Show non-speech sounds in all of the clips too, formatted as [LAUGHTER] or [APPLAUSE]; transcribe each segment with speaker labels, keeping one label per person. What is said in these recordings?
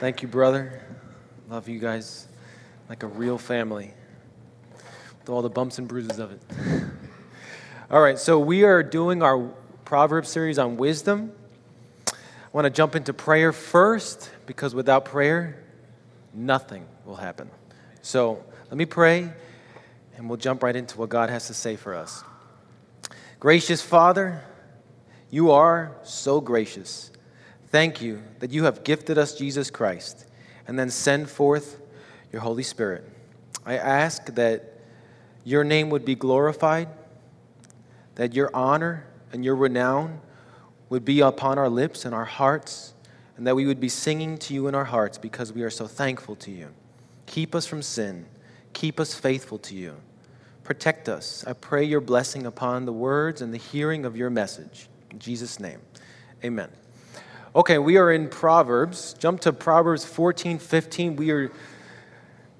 Speaker 1: Thank you, brother. Love you guys like a real family with all the bumps and bruises of it. [LAUGHS] All right, so we are doing our Proverbs series on wisdom. I want to jump into prayer first because without prayer, nothing will happen. So let me pray and we'll jump right into what God has to say for us. Gracious Father, you are so gracious. Thank you that you have gifted us Jesus Christ and then send forth your Holy Spirit. I ask that your name would be glorified, that your honor and your renown would be upon our lips and our hearts, and that we would be singing to you in our hearts because we are so thankful to you. Keep us from sin, keep us faithful to you. Protect us. I pray your blessing upon the words and the hearing of your message. In Jesus' name, amen. Okay, we are in Proverbs. Jump to Proverbs 14, 15. We are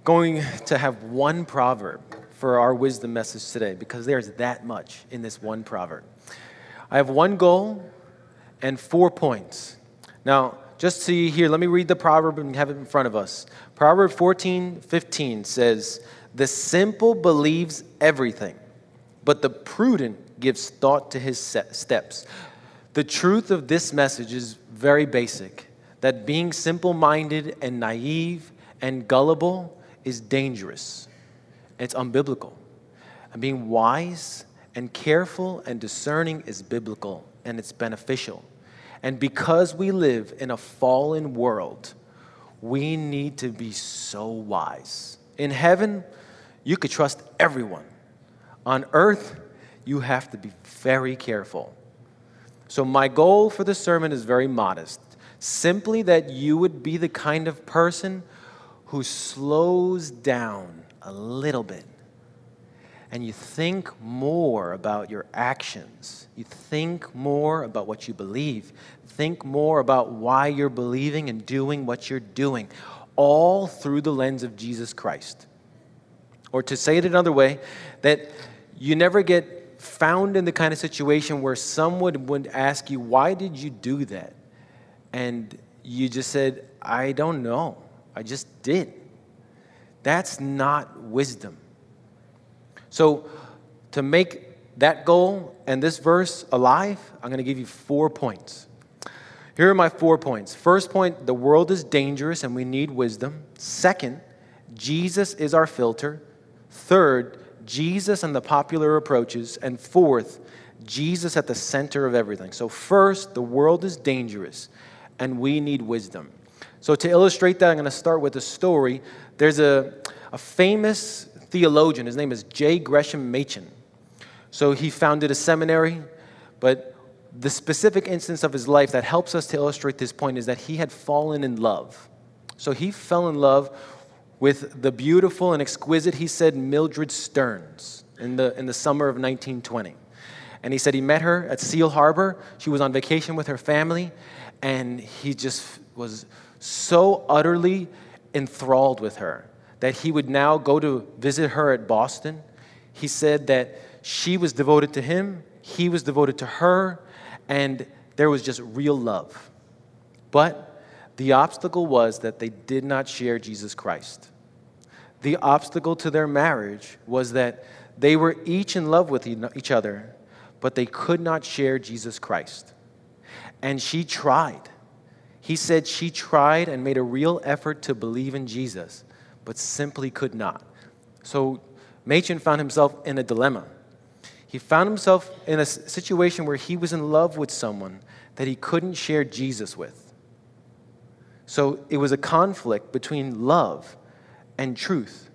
Speaker 1: going to have one proverb for our wisdom message today because there's that much in this one proverb. I have one goal and four points. Now, just see here, let me read the proverb and have it in front of us. Proverb 14, 15 says, the simple believes everything, but the prudent gives thought to his steps. The truth of this message is very basic that being simple minded and naive and gullible is dangerous. It's unbiblical. And being wise and careful and discerning is biblical and it's beneficial. And because we live in a fallen world, we need to be so wise. In heaven, you could trust everyone. On earth, you have to be very careful. So, my goal for the sermon is very modest simply that you would be the kind of person who slows down a little bit and you think more about your actions. You think more about what you believe. Think more about why you're believing and doing what you're doing, all through the lens of Jesus Christ. Or to say it another way, that you never get found in the kind of situation where someone would ask you, Why did you do that? And you just said, I don't know. I just did. That's not wisdom. So, to make that goal and this verse alive, I'm going to give you four points. Here are my four points. First point the world is dangerous and we need wisdom. Second, Jesus is our filter. Third, Jesus and the popular approaches. And fourth, Jesus at the center of everything. So, first, the world is dangerous and we need wisdom. So, to illustrate that, I'm going to start with a story. There's a, a famous theologian, his name is J. Gresham Machen. So, he founded a seminary, but the specific instance of his life that helps us to illustrate this point is that he had fallen in love. So, he fell in love with the beautiful and exquisite, he said, Mildred Stearns in the, in the summer of 1920. And he said he met her at Seal Harbor. She was on vacation with her family, and he just was so utterly enthralled with her that he would now go to visit her at Boston. He said that she was devoted to him, he was devoted to her, and there was just real love. But the obstacle was that they did not share Jesus Christ. The obstacle to their marriage was that they were each in love with each other, but they could not share Jesus Christ. And she tried. He said she tried and made a real effort to believe in Jesus, but simply could not. So Machen found himself in a dilemma. He found himself in a situation where he was in love with someone that he couldn't share Jesus with. So it was a conflict between love and truth.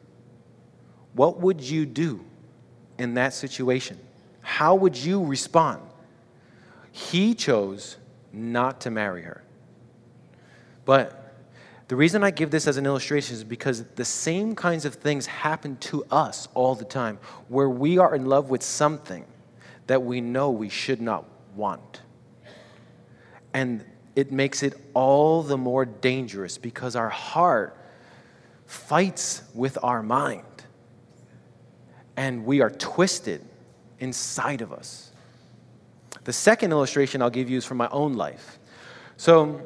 Speaker 1: What would you do in that situation? How would you respond? He chose not to marry her. But the reason I give this as an illustration is because the same kinds of things happen to us all the time, where we are in love with something that we know we should not want. And it makes it all the more dangerous because our heart fights with our mind. And we are twisted inside of us. The second illustration I'll give you is from my own life. So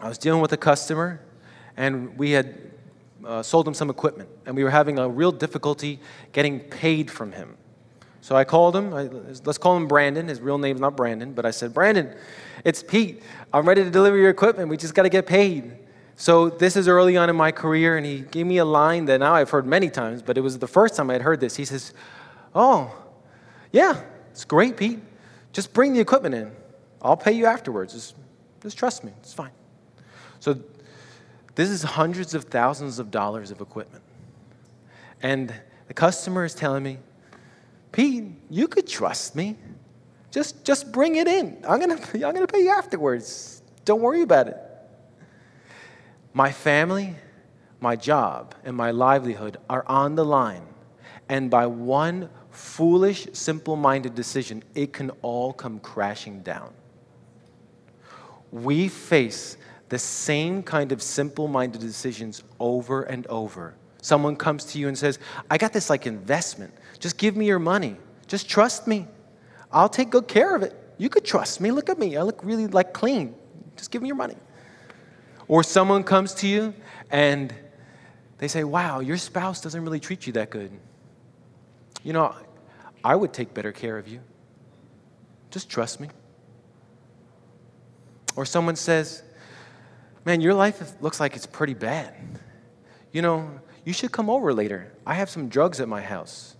Speaker 1: I was dealing with a customer, and we had uh, sold him some equipment, and we were having a real difficulty getting paid from him. So I called him. I, let's call him Brandon. His real name's not Brandon, but I said, Brandon, it's Pete. I'm ready to deliver your equipment. We just got to get paid. So this is early on in my career, and he gave me a line that now I've heard many times, but it was the first time I'd heard this. He says, Oh, yeah, it's great, Pete. Just bring the equipment in. I'll pay you afterwards. Just, just trust me. It's fine. So this is hundreds of thousands of dollars of equipment. And the customer is telling me, Pete, you could trust me. Just, just bring it in. I'm going [LAUGHS] to I'm going to pay you afterwards. Don't worry about it. My family, my job, and my livelihood are on the line. And by one foolish, simple minded decision, it can all come crashing down. We face the same kind of simple minded decisions over and over. Someone comes to you and says, I got this like investment. Just give me your money. Just trust me. I'll take good care of it. You could trust me. Look at me. I look really like clean. Just give me your money. Or someone comes to you and they say, Wow, your spouse doesn't really treat you that good. You know, I would take better care of you. Just trust me. Or someone says, Man, your life looks like it's pretty bad. You know, you should come over later. I have some drugs at my house.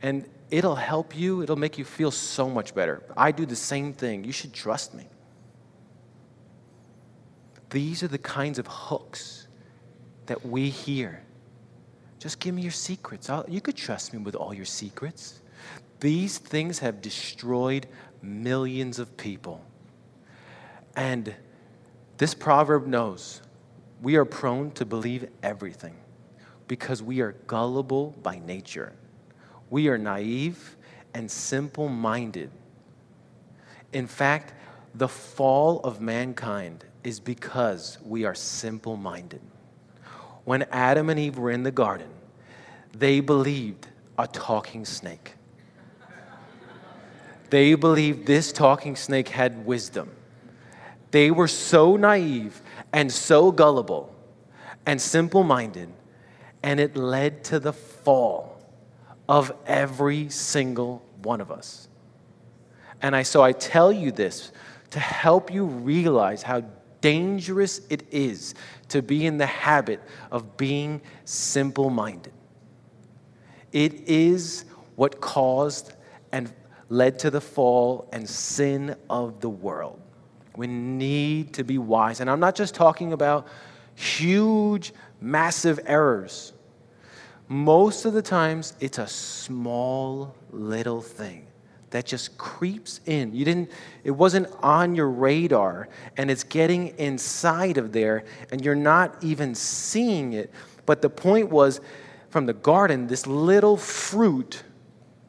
Speaker 1: And it'll help you, it'll make you feel so much better. I do the same thing. You should trust me. These are the kinds of hooks that we hear. Just give me your secrets. I'll, you could trust me with all your secrets. These things have destroyed millions of people. And this proverb knows we are prone to believe everything because we are gullible by nature. We are naive and simple minded. In fact, the fall of mankind is because we are simple minded. When Adam and Eve were in the garden, they believed a talking snake. They believed this talking snake had wisdom. They were so naive and so gullible and simple minded, and it led to the fall of every single one of us. And I, so I tell you this to help you realize how dangerous it is to be in the habit of being simple minded. It is what caused and led to the fall and sin of the world. We need to be wise. And I'm not just talking about huge, massive errors. Most of the times, it's a small little thing that just creeps in. You didn't, it wasn't on your radar, and it's getting inside of there, and you're not even seeing it. But the point was from the garden, this little fruit,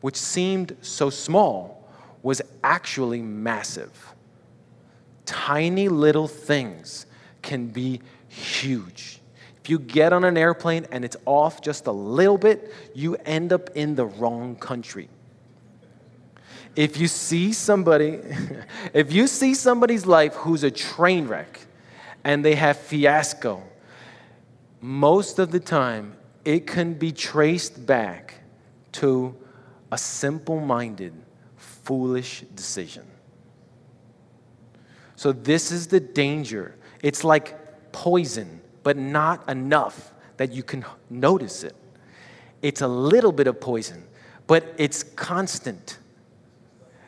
Speaker 1: which seemed so small, was actually massive tiny little things can be huge. If you get on an airplane and it's off just a little bit, you end up in the wrong country. If you see somebody, [LAUGHS] if you see somebody's life who's a train wreck and they have fiasco, most of the time it can be traced back to a simple minded, foolish decision. So, this is the danger. It's like poison, but not enough that you can notice it. It's a little bit of poison, but it's constant.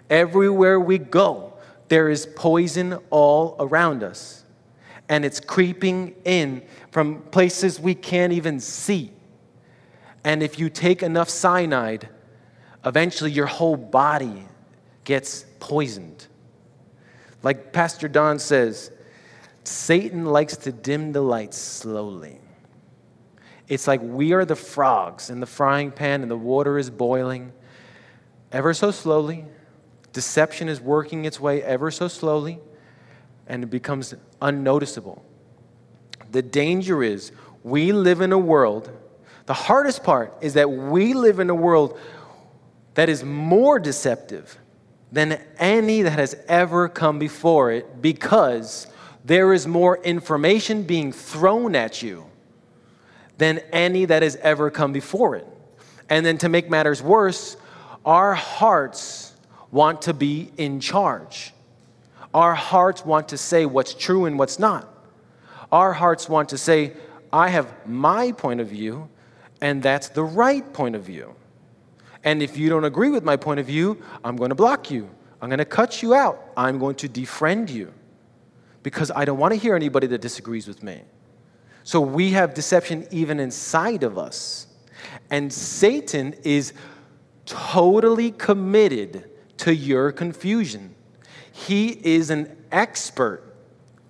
Speaker 1: Everywhere we go, there is poison all around us. And it's creeping in from places we can't even see. And if you take enough cyanide, eventually your whole body gets poisoned. Like Pastor Don says, Satan likes to dim the lights slowly. It's like we are the frogs in the frying pan and the water is boiling ever so slowly. Deception is working its way ever so slowly and it becomes unnoticeable. The danger is we live in a world, the hardest part is that we live in a world that is more deceptive than any that has ever come before it because there is more information being thrown at you than any that has ever come before it. And then to make matters worse, our hearts want to be in charge. Our hearts want to say what's true and what's not. Our hearts want to say, I have my point of view, and that's the right point of view. And if you don't agree with my point of view, I'm going to block you. I'm going to cut you out. I'm going to defriend you because I don't want to hear anybody that disagrees with me. So we have deception even inside of us. And Satan is totally committed to your confusion. He is an expert,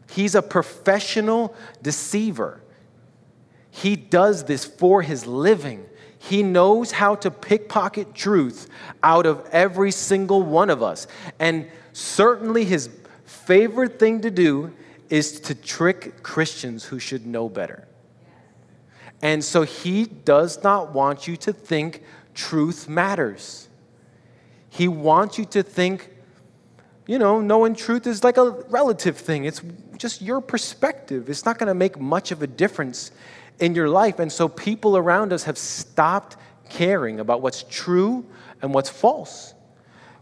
Speaker 1: he's a professional deceiver. He does this for his living. He knows how to pickpocket truth out of every single one of us. And certainly his favorite thing to do is to trick Christians who should know better. And so he does not want you to think truth matters. He wants you to think, you know, knowing truth is like a relative thing. It's just your perspective. It's not going to make much of a difference in your life. And so people around us have stopped caring about what's true and what's false.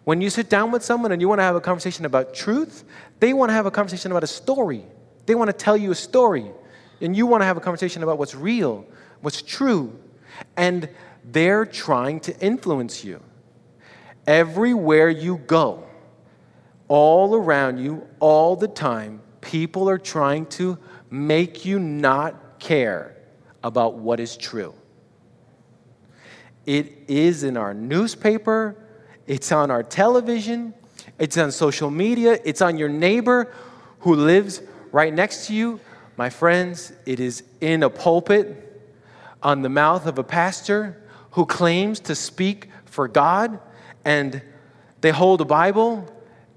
Speaker 1: When you sit down with someone and you want to have a conversation about truth, they want to have a conversation about a story. They want to tell you a story. And you want to have a conversation about what's real, what's true. And they're trying to influence you. Everywhere you go, all around you, all the time, people are trying to make you not care about what is true. It is in our newspaper, it's on our television, it's on social media, it's on your neighbor who lives right next to you. My friends, it is in a pulpit, on the mouth of a pastor who claims to speak for God, and they hold a Bible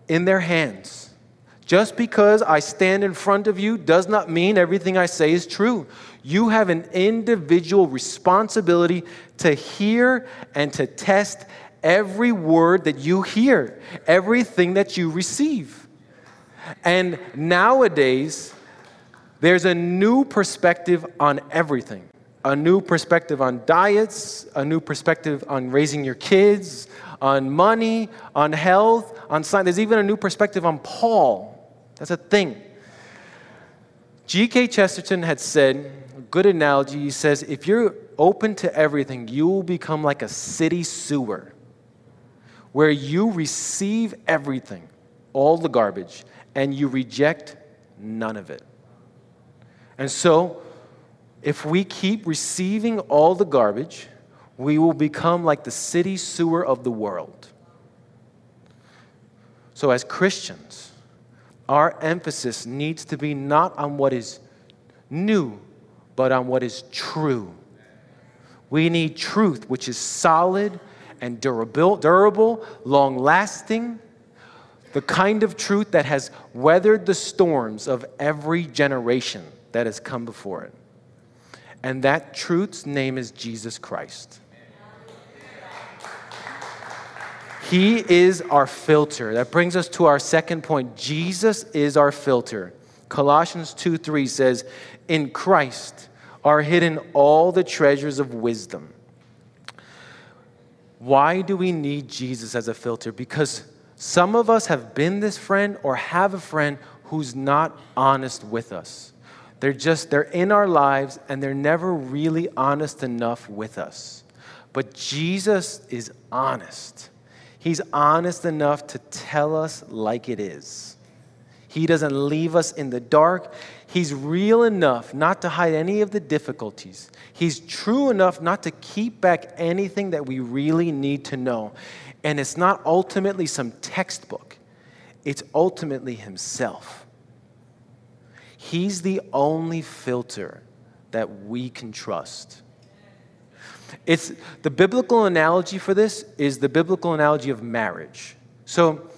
Speaker 1: in their hands. Just because I stand in front of you does not mean everything I say is true. You have an individual responsibility to hear and to test every word that you hear, everything that you receive. And nowadays, there's a new perspective on everything a new perspective on diets, a new perspective on raising your kids, on money, on health, on science. There's even a new perspective on Paul. That's a thing. G.K. Chesterton had said, good analogy, he says, if you're open to everything, you will become like a city sewer where you receive everything, all the garbage, and you reject none of it. And so, if we keep receiving all the garbage, we will become like the city sewer of the world. So, as Christians, our emphasis needs to be not on what is new, but on what is true. We need truth, which is solid and durable, durable long lasting, the kind of truth that has weathered the storms of every generation that has come before it. And that truth's name is Jesus Christ. He is our filter. That brings us to our second point. Jesus is our filter. Colossians 2 3 says, In Christ are hidden all the treasures of wisdom. Why do we need Jesus as a filter? Because some of us have been this friend or have a friend who's not honest with us. They're just, they're in our lives and they're never really honest enough with us. But Jesus is honest. He's honest enough to tell us like it is. He doesn't leave us in the dark. He's real enough not to hide any of the difficulties. He's true enough not to keep back anything that we really need to know. And it's not ultimately some textbook, it's ultimately Himself. He's the only filter that we can trust. It's the biblical analogy for this is the biblical analogy of marriage. So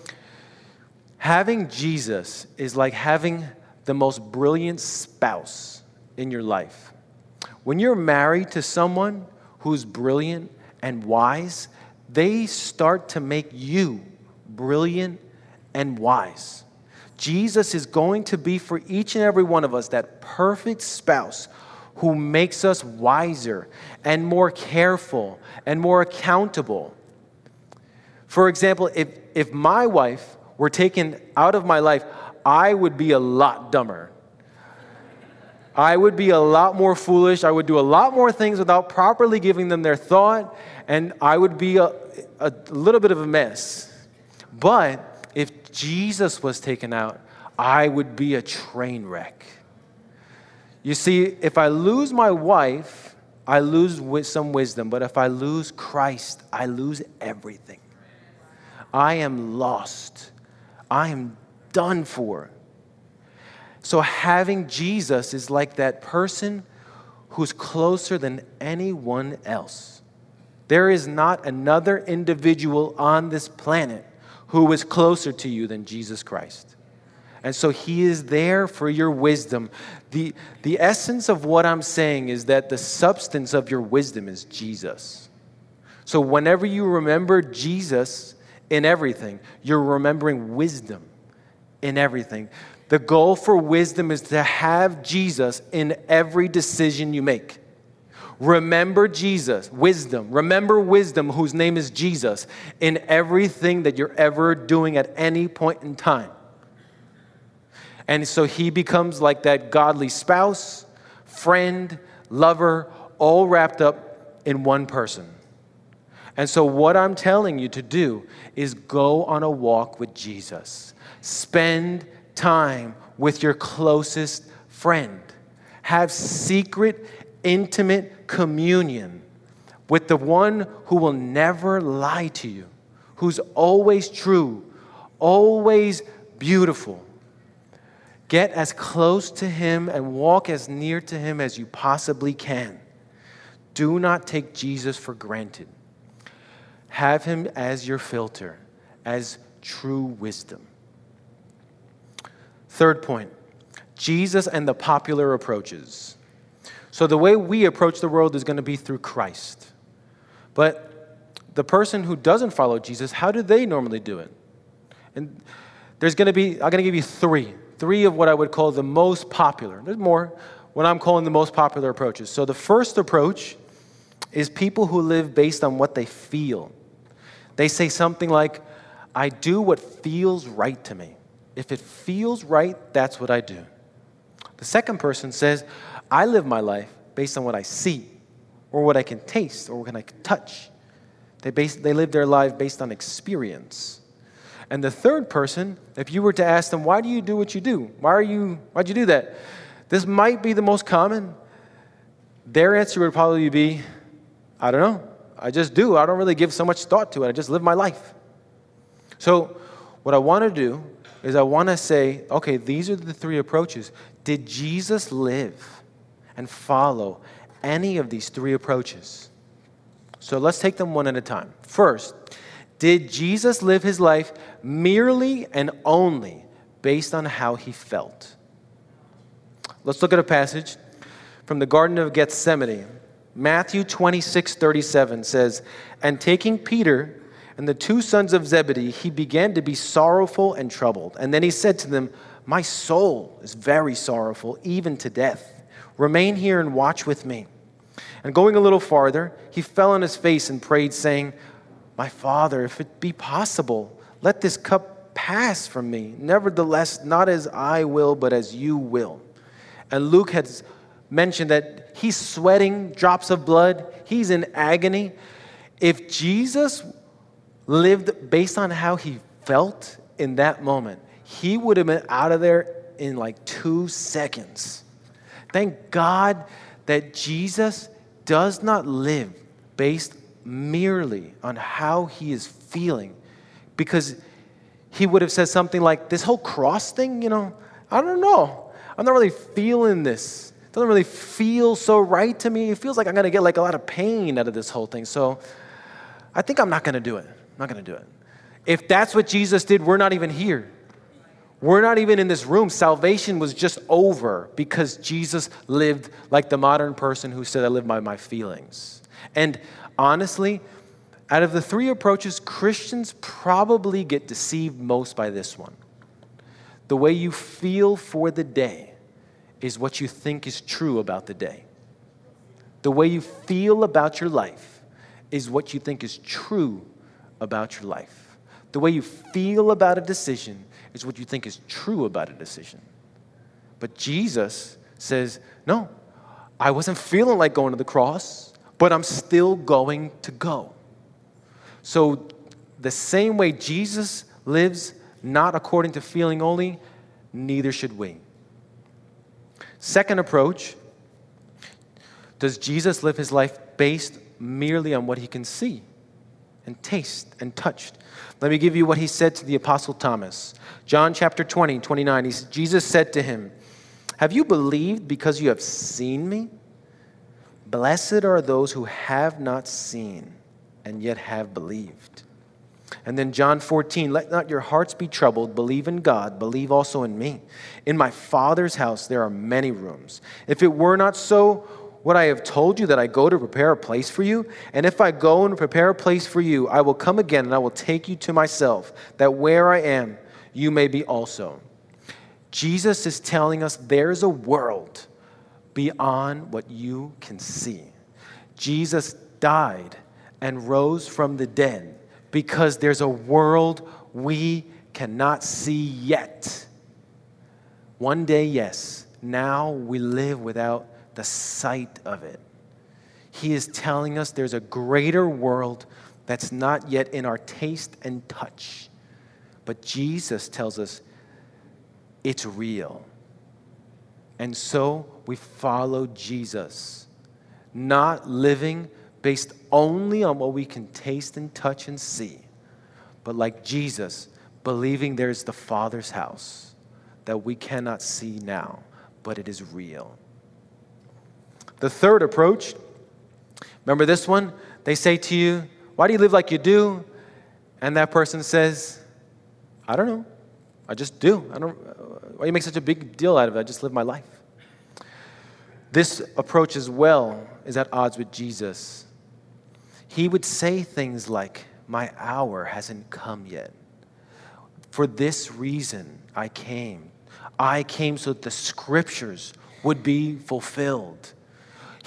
Speaker 1: having Jesus is like having the most brilliant spouse in your life. When you're married to someone who's brilliant and wise, they start to make you brilliant and wise. Jesus is going to be for each and every one of us that perfect spouse who makes us wiser and more careful and more accountable. For example, if, if my wife were taken out of my life, I would be a lot dumber. I would be a lot more foolish. I would do a lot more things without properly giving them their thought, and I would be a, a little bit of a mess. But if Jesus was taken out, I would be a train wreck. You see, if I lose my wife, I lose some wisdom, but if I lose Christ, I lose everything. I am lost. I am done for. So, having Jesus is like that person who's closer than anyone else. There is not another individual on this planet who is closer to you than Jesus Christ. And so he is there for your wisdom. The, the essence of what I'm saying is that the substance of your wisdom is Jesus. So whenever you remember Jesus in everything, you're remembering wisdom in everything. The goal for wisdom is to have Jesus in every decision you make. Remember Jesus, wisdom. Remember wisdom, whose name is Jesus, in everything that you're ever doing at any point in time. And so he becomes like that godly spouse, friend, lover, all wrapped up in one person. And so, what I'm telling you to do is go on a walk with Jesus. Spend time with your closest friend. Have secret, intimate communion with the one who will never lie to you, who's always true, always beautiful. Get as close to Him and walk as near to Him as you possibly can. Do not take Jesus for granted. Have Him as your filter, as true wisdom. Third point Jesus and the popular approaches. So, the way we approach the world is going to be through Christ. But the person who doesn't follow Jesus, how do they normally do it? And there's going to be, I'm going to give you three three of what I would call the most popular. There's more, what I'm calling the most popular approaches. So the first approach is people who live based on what they feel. They say something like, I do what feels right to me. If it feels right, that's what I do. The second person says, I live my life based on what I see, or what I can taste, or what I can touch. They, base, they live their life based on experience. And the third person, if you were to ask them, why do you do what you do? Why are you, why'd you do that? This might be the most common. Their answer would probably be, I don't know. I just do. I don't really give so much thought to it. I just live my life. So, what I want to do is I want to say, okay, these are the three approaches. Did Jesus live and follow any of these three approaches? So let's take them one at a time. First, did Jesus live his life merely and only based on how he felt? Let's look at a passage from the Garden of Gethsemane. Matthew 26, 37 says, And taking Peter and the two sons of Zebedee, he began to be sorrowful and troubled. And then he said to them, My soul is very sorrowful, even to death. Remain here and watch with me. And going a little farther, he fell on his face and prayed, saying, my Father, if it be possible, let this cup pass from me. Nevertheless, not as I will, but as you will. And Luke has mentioned that he's sweating drops of blood, he's in agony. If Jesus lived based on how he felt in that moment, he would have been out of there in like two seconds. Thank God that Jesus does not live based merely on how he is feeling because he would have said something like, This whole cross thing, you know, I don't know. I'm not really feeling this. It doesn't really feel so right to me. It feels like I'm going to get like a lot of pain out of this whole thing. So I think I'm not going to do it. I'm not going to do it. If that's what Jesus did, we're not even here. We're not even in this room. Salvation was just over because Jesus lived like the modern person who said, I live by my feelings. And honestly, out of the three approaches, Christians probably get deceived most by this one. the way you feel for the day is what you think is true about the day. The way you feel about your life is what you think is true about your life. The way you feel about a decision is what you think is true about a decision. But Jesus says, No, I wasn't feeling like going to the cross, but I'm still going to go. So, the same way Jesus lives, not according to feeling only, neither should we. Second approach does Jesus live his life based merely on what he can see and taste and touch? Let me give you what he said to the Apostle Thomas. John chapter 20, 29. He, Jesus said to him, Have you believed because you have seen me? Blessed are those who have not seen and yet have believed. And then John 14, let not your hearts be troubled. Believe in God, believe also in me. In my Father's house there are many rooms. If it were not so, what I have told you that I go to prepare a place for you? And if I go and prepare a place for you, I will come again and I will take you to myself, that where I am, you may be also. Jesus is telling us there's a world beyond what you can see. Jesus died and rose from the dead because there's a world we cannot see yet. One day, yes, now we live without the sight of it. He is telling us there's a greater world that's not yet in our taste and touch. But Jesus tells us it's real. And so we follow Jesus, not living based only on what we can taste and touch and see, but like Jesus, believing there's the Father's house that we cannot see now, but it is real. The third approach, remember this one? They say to you, Why do you live like you do? And that person says, I don't know. I just do. I don't, why do you make such a big deal out of it? I just live my life. This approach as well is at odds with Jesus. He would say things like, My hour hasn't come yet. For this reason I came. I came so that the scriptures would be fulfilled.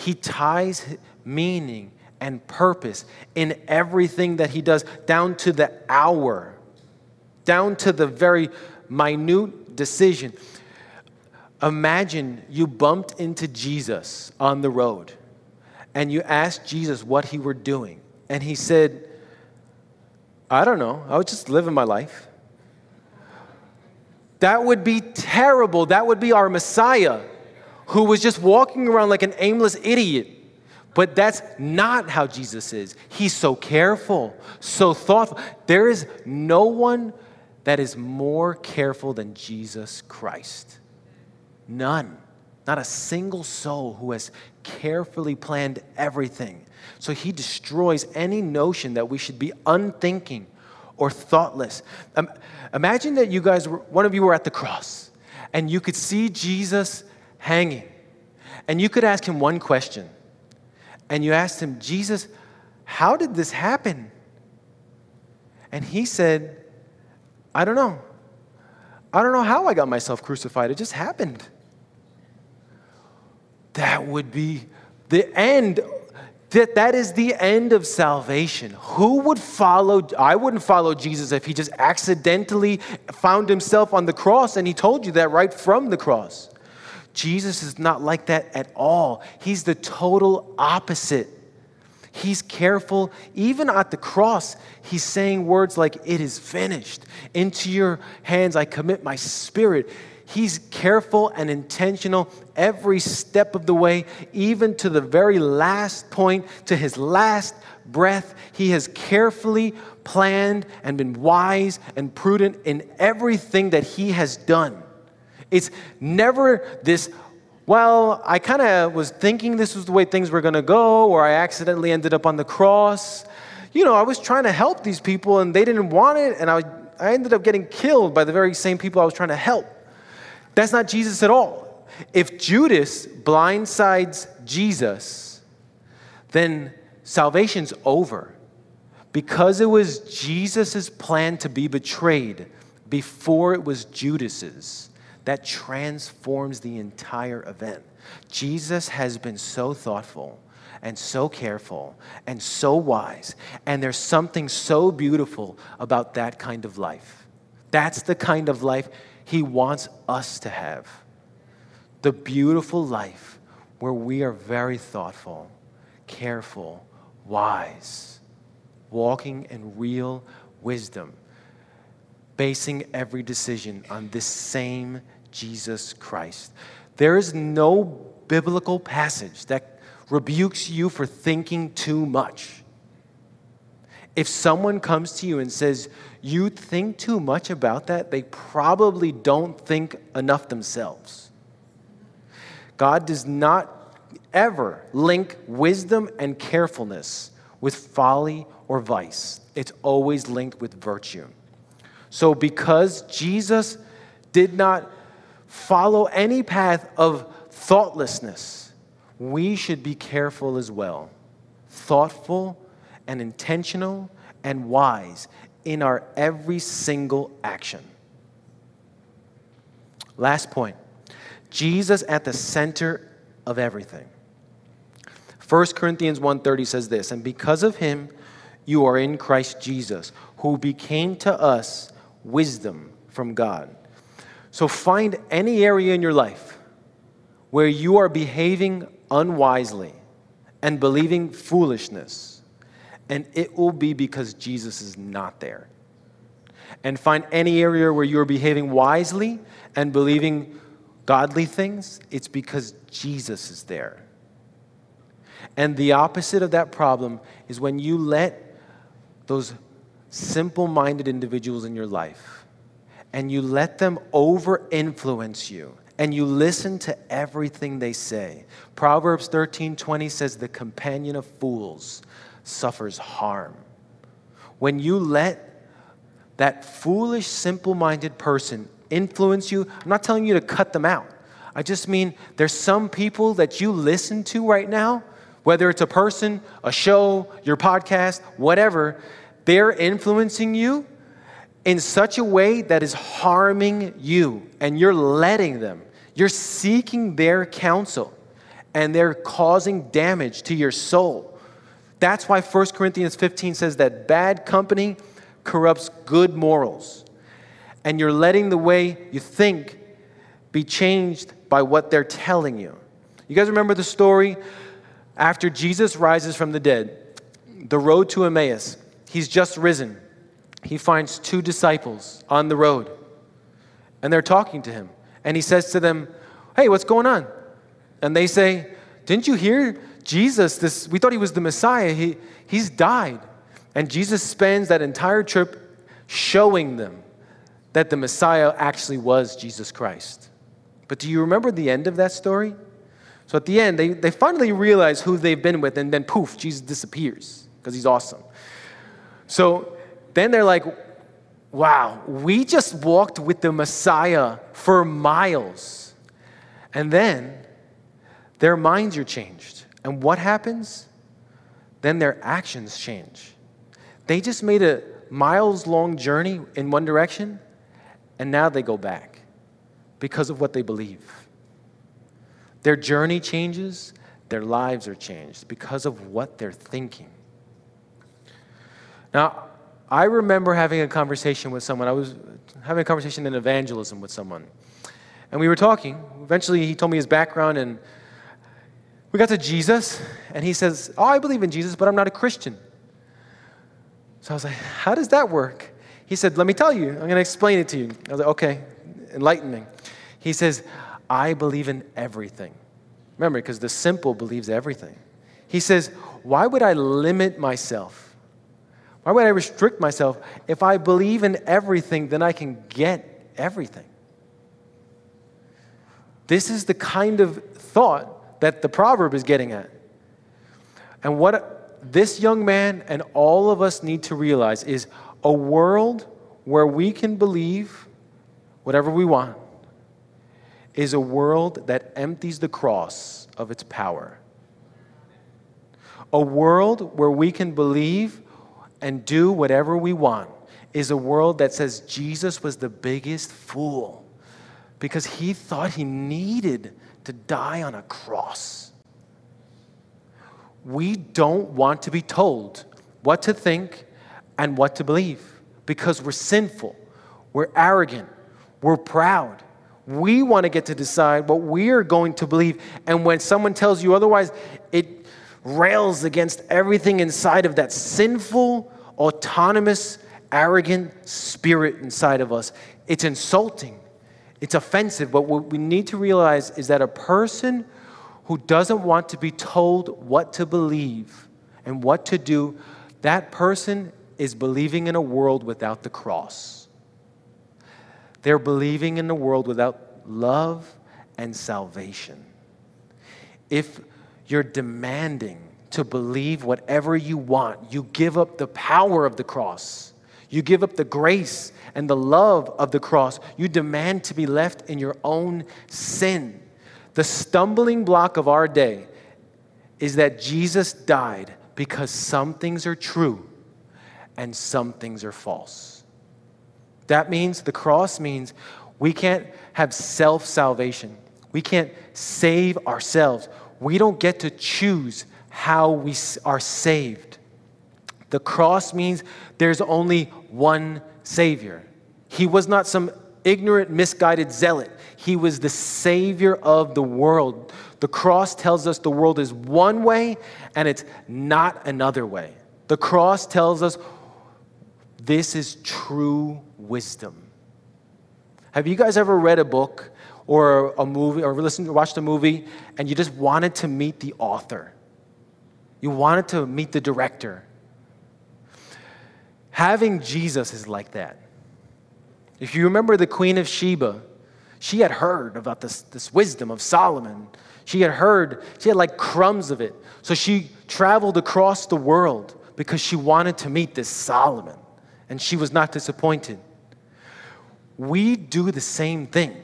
Speaker 1: He ties meaning and purpose in everything that he does, down to the hour, down to the very minute decision. Imagine you bumped into Jesus on the road and you asked Jesus what he were doing. And he said, I don't know, I was just living my life. That would be terrible. That would be our Messiah who was just walking around like an aimless idiot. But that's not how Jesus is. He's so careful, so thoughtful. There is no one that is more careful than Jesus Christ. None. Not a single soul who has carefully planned everything. So he destroys any notion that we should be unthinking or thoughtless. Um, imagine that you guys, were, one of you were at the cross and you could see Jesus hanging. And you could ask him one question. And you asked him, Jesus, how did this happen? And he said, I don't know. I don't know how I got myself crucified. It just happened. That would be the end. That, that is the end of salvation. Who would follow? I wouldn't follow Jesus if he just accidentally found himself on the cross and he told you that right from the cross. Jesus is not like that at all. He's the total opposite. He's careful. Even at the cross, he's saying words like, It is finished. Into your hands I commit my spirit. He's careful and intentional every step of the way, even to the very last point, to his last breath. He has carefully planned and been wise and prudent in everything that he has done. It's never this, well, I kind of was thinking this was the way things were going to go, or I accidentally ended up on the cross. You know, I was trying to help these people and they didn't want it, and I, I ended up getting killed by the very same people I was trying to help. That's not Jesus at all. If Judas blindsides Jesus, then salvation's over. Because it was Jesus' plan to be betrayed, before it was Judas's that transforms the entire event. Jesus has been so thoughtful and so careful and so wise, and there's something so beautiful about that kind of life. That's the kind of life he wants us to have. The beautiful life where we are very thoughtful, careful, wise, walking in real wisdom, basing every decision on this same Jesus Christ. There is no biblical passage that rebukes you for thinking too much. If someone comes to you and says, You think too much about that, they probably don't think enough themselves. God does not ever link wisdom and carefulness with folly or vice, it's always linked with virtue. So, because Jesus did not follow any path of thoughtlessness, we should be careful as well, thoughtful and intentional and wise in our every single action. Last point Jesus at the center of everything. 1 Corinthians 1:30 says this, and because of him you are in Christ Jesus, who became to us wisdom from God. So find any area in your life where you are behaving unwisely and believing foolishness, and it will be because Jesus is not there. And find any area where you're behaving wisely and believing godly things, it's because Jesus is there. And the opposite of that problem is when you let those simple minded individuals in your life and you let them over influence you and you listen to everything they say. Proverbs 13 20 says, The companion of fools suffers harm. When you let that foolish, simple minded person influence you, I'm not telling you to cut them out. I just mean there's some people that you listen to right now, whether it's a person, a show, your podcast, whatever, they're influencing you in such a way that is harming you, and you're letting them. You're seeking their counsel, and they're causing damage to your soul. That's why 1 Corinthians 15 says that bad company corrupts good morals. And you're letting the way you think be changed by what they're telling you. You guys remember the story after Jesus rises from the dead, the road to Emmaus? He's just risen. He finds two disciples on the road, and they're talking to him. And he says to them, Hey, what's going on? And they say, Didn't you hear Jesus? This, we thought he was the Messiah. He, he's died. And Jesus spends that entire trip showing them that the Messiah actually was Jesus Christ. But do you remember the end of that story? So at the end, they, they finally realize who they've been with, and then poof, Jesus disappears because he's awesome. So then they're like, wow, we just walked with the Messiah for miles. And then their minds are changed. And what happens? Then their actions change. They just made a miles long journey in one direction, and now they go back because of what they believe. Their journey changes, their lives are changed because of what they're thinking. Now, I remember having a conversation with someone. I was having a conversation in evangelism with someone. And we were talking. Eventually, he told me his background, and we got to Jesus, and he says, Oh, I believe in Jesus, but I'm not a Christian. So I was like, How does that work? He said, Let me tell you. I'm going to explain it to you. I was like, Okay, enlighten me. He says, I believe in everything. Remember, because the simple believes everything. He says, Why would I limit myself? Why would I restrict myself? If I believe in everything, then I can get everything. This is the kind of thought that the proverb is getting at. And what this young man and all of us need to realize is a world where we can believe whatever we want is a world that empties the cross of its power. A world where we can believe and do whatever we want is a world that says Jesus was the biggest fool because he thought he needed to die on a cross. We don't want to be told what to think and what to believe because we're sinful, we're arrogant, we're proud. We want to get to decide what we are going to believe. And when someone tells you otherwise, it rails against everything inside of that sinful, autonomous, arrogant spirit inside of us. It's insulting, it's offensive. But what we need to realize is that a person who doesn't want to be told what to believe and what to do, that person is believing in a world without the cross. They're believing in a world without love and salvation. If you're demanding to believe whatever you want, you give up the power of the cross. You give up the grace and the love of the cross. You demand to be left in your own sin. The stumbling block of our day is that Jesus died because some things are true and some things are false. That means the cross means we can't have self salvation. We can't save ourselves. We don't get to choose how we are saved. The cross means there's only one Savior. He was not some ignorant, misguided zealot. He was the Savior of the world. The cross tells us the world is one way and it's not another way. The cross tells us this is true wisdom. Have you guys ever read a book or a movie or listened or watched a movie and you just wanted to meet the author? You wanted to meet the director. Having Jesus is like that. If you remember the Queen of Sheba, she had heard about this, this wisdom of Solomon. She had heard, she had like crumbs of it. So she traveled across the world because she wanted to meet this Solomon. And she was not disappointed. We do the same thing.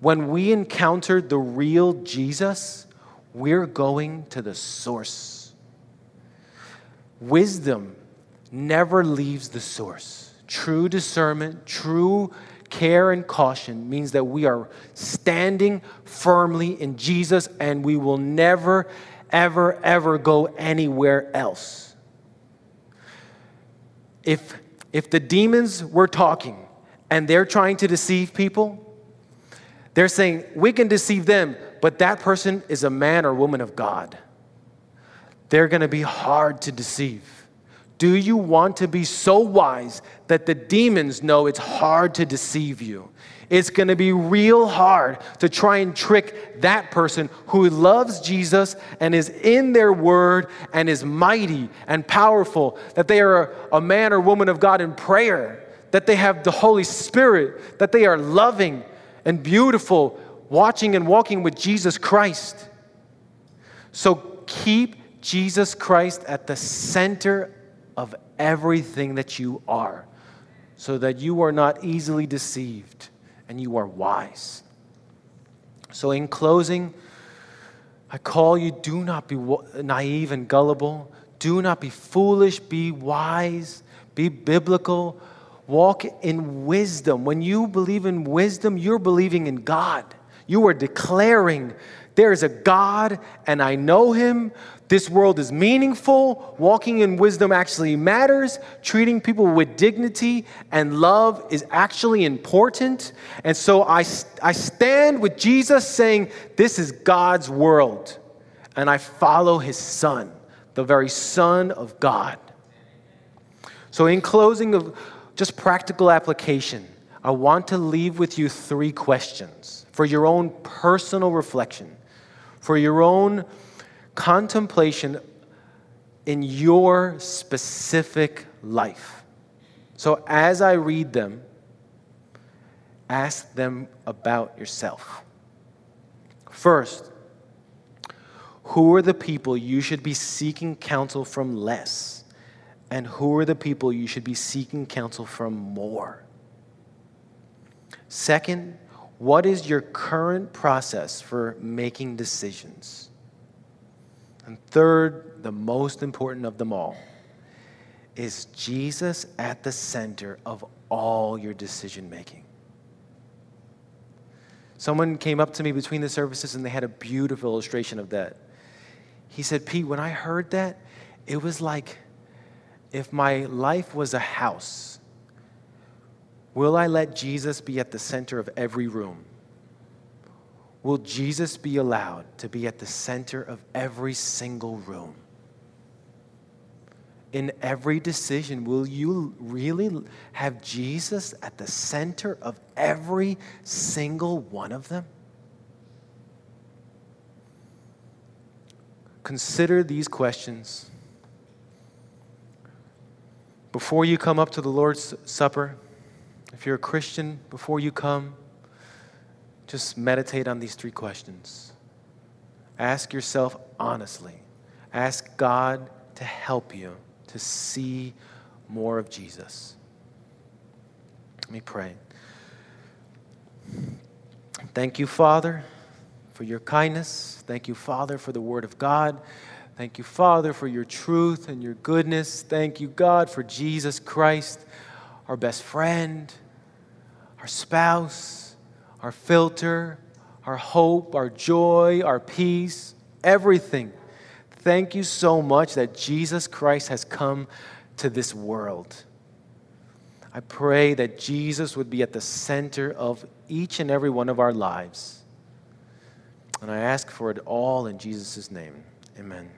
Speaker 1: When we encounter the real Jesus, we're going to the source. Wisdom never leaves the source. True discernment, true care and caution means that we are standing firmly in Jesus and we will never, ever, ever go anywhere else. If, if the demons were talking and they're trying to deceive people, they're saying, we can deceive them, but that person is a man or woman of God. They're going to be hard to deceive. Do you want to be so wise that the demons know it's hard to deceive you? It's going to be real hard to try and trick that person who loves Jesus and is in their word and is mighty and powerful, that they are a man or woman of God in prayer, that they have the Holy Spirit, that they are loving and beautiful, watching and walking with Jesus Christ. So keep Jesus Christ at the center of everything that you are, so that you are not easily deceived and you are wise. So, in closing, I call you do not be naive and gullible. Do not be foolish. Be wise. Be biblical. Walk in wisdom. When you believe in wisdom, you're believing in God. You are declaring there is a God and I know him. This world is meaningful. Walking in wisdom actually matters. Treating people with dignity and love is actually important. And so I, I stand with Jesus saying, This is God's world. And I follow his son, the very son of God. So, in closing of just practical application, I want to leave with you three questions for your own personal reflection, for your own contemplation in your specific life. So as I read them, ask them about yourself. First, who are the people you should be seeking counsel from less? And who are the people you should be seeking counsel from more? Second, what is your current process for making decisions? And third, the most important of them all, is Jesus at the center of all your decision making? Someone came up to me between the services and they had a beautiful illustration of that. He said, Pete, when I heard that, it was like if my life was a house, will I let Jesus be at the center of every room? Will Jesus be allowed to be at the center of every single room? In every decision, will you really have Jesus at the center of every single one of them? Consider these questions before you come up to the Lord's Supper, if you're a Christian, before you come, just meditate on these three questions. Ask yourself honestly. Ask God to help you to see more of Jesus. Let me pray. Thank you, Father, for your kindness. Thank you, Father, for the Word of God. Thank you, Father, for your truth and your goodness. Thank you, God, for Jesus Christ, our best friend, our spouse, our filter, our hope, our joy, our peace, everything. Thank you so much that Jesus Christ has come to this world. I pray that Jesus would be at the center of each and every one of our lives. And I ask for it all in Jesus' name. Amen.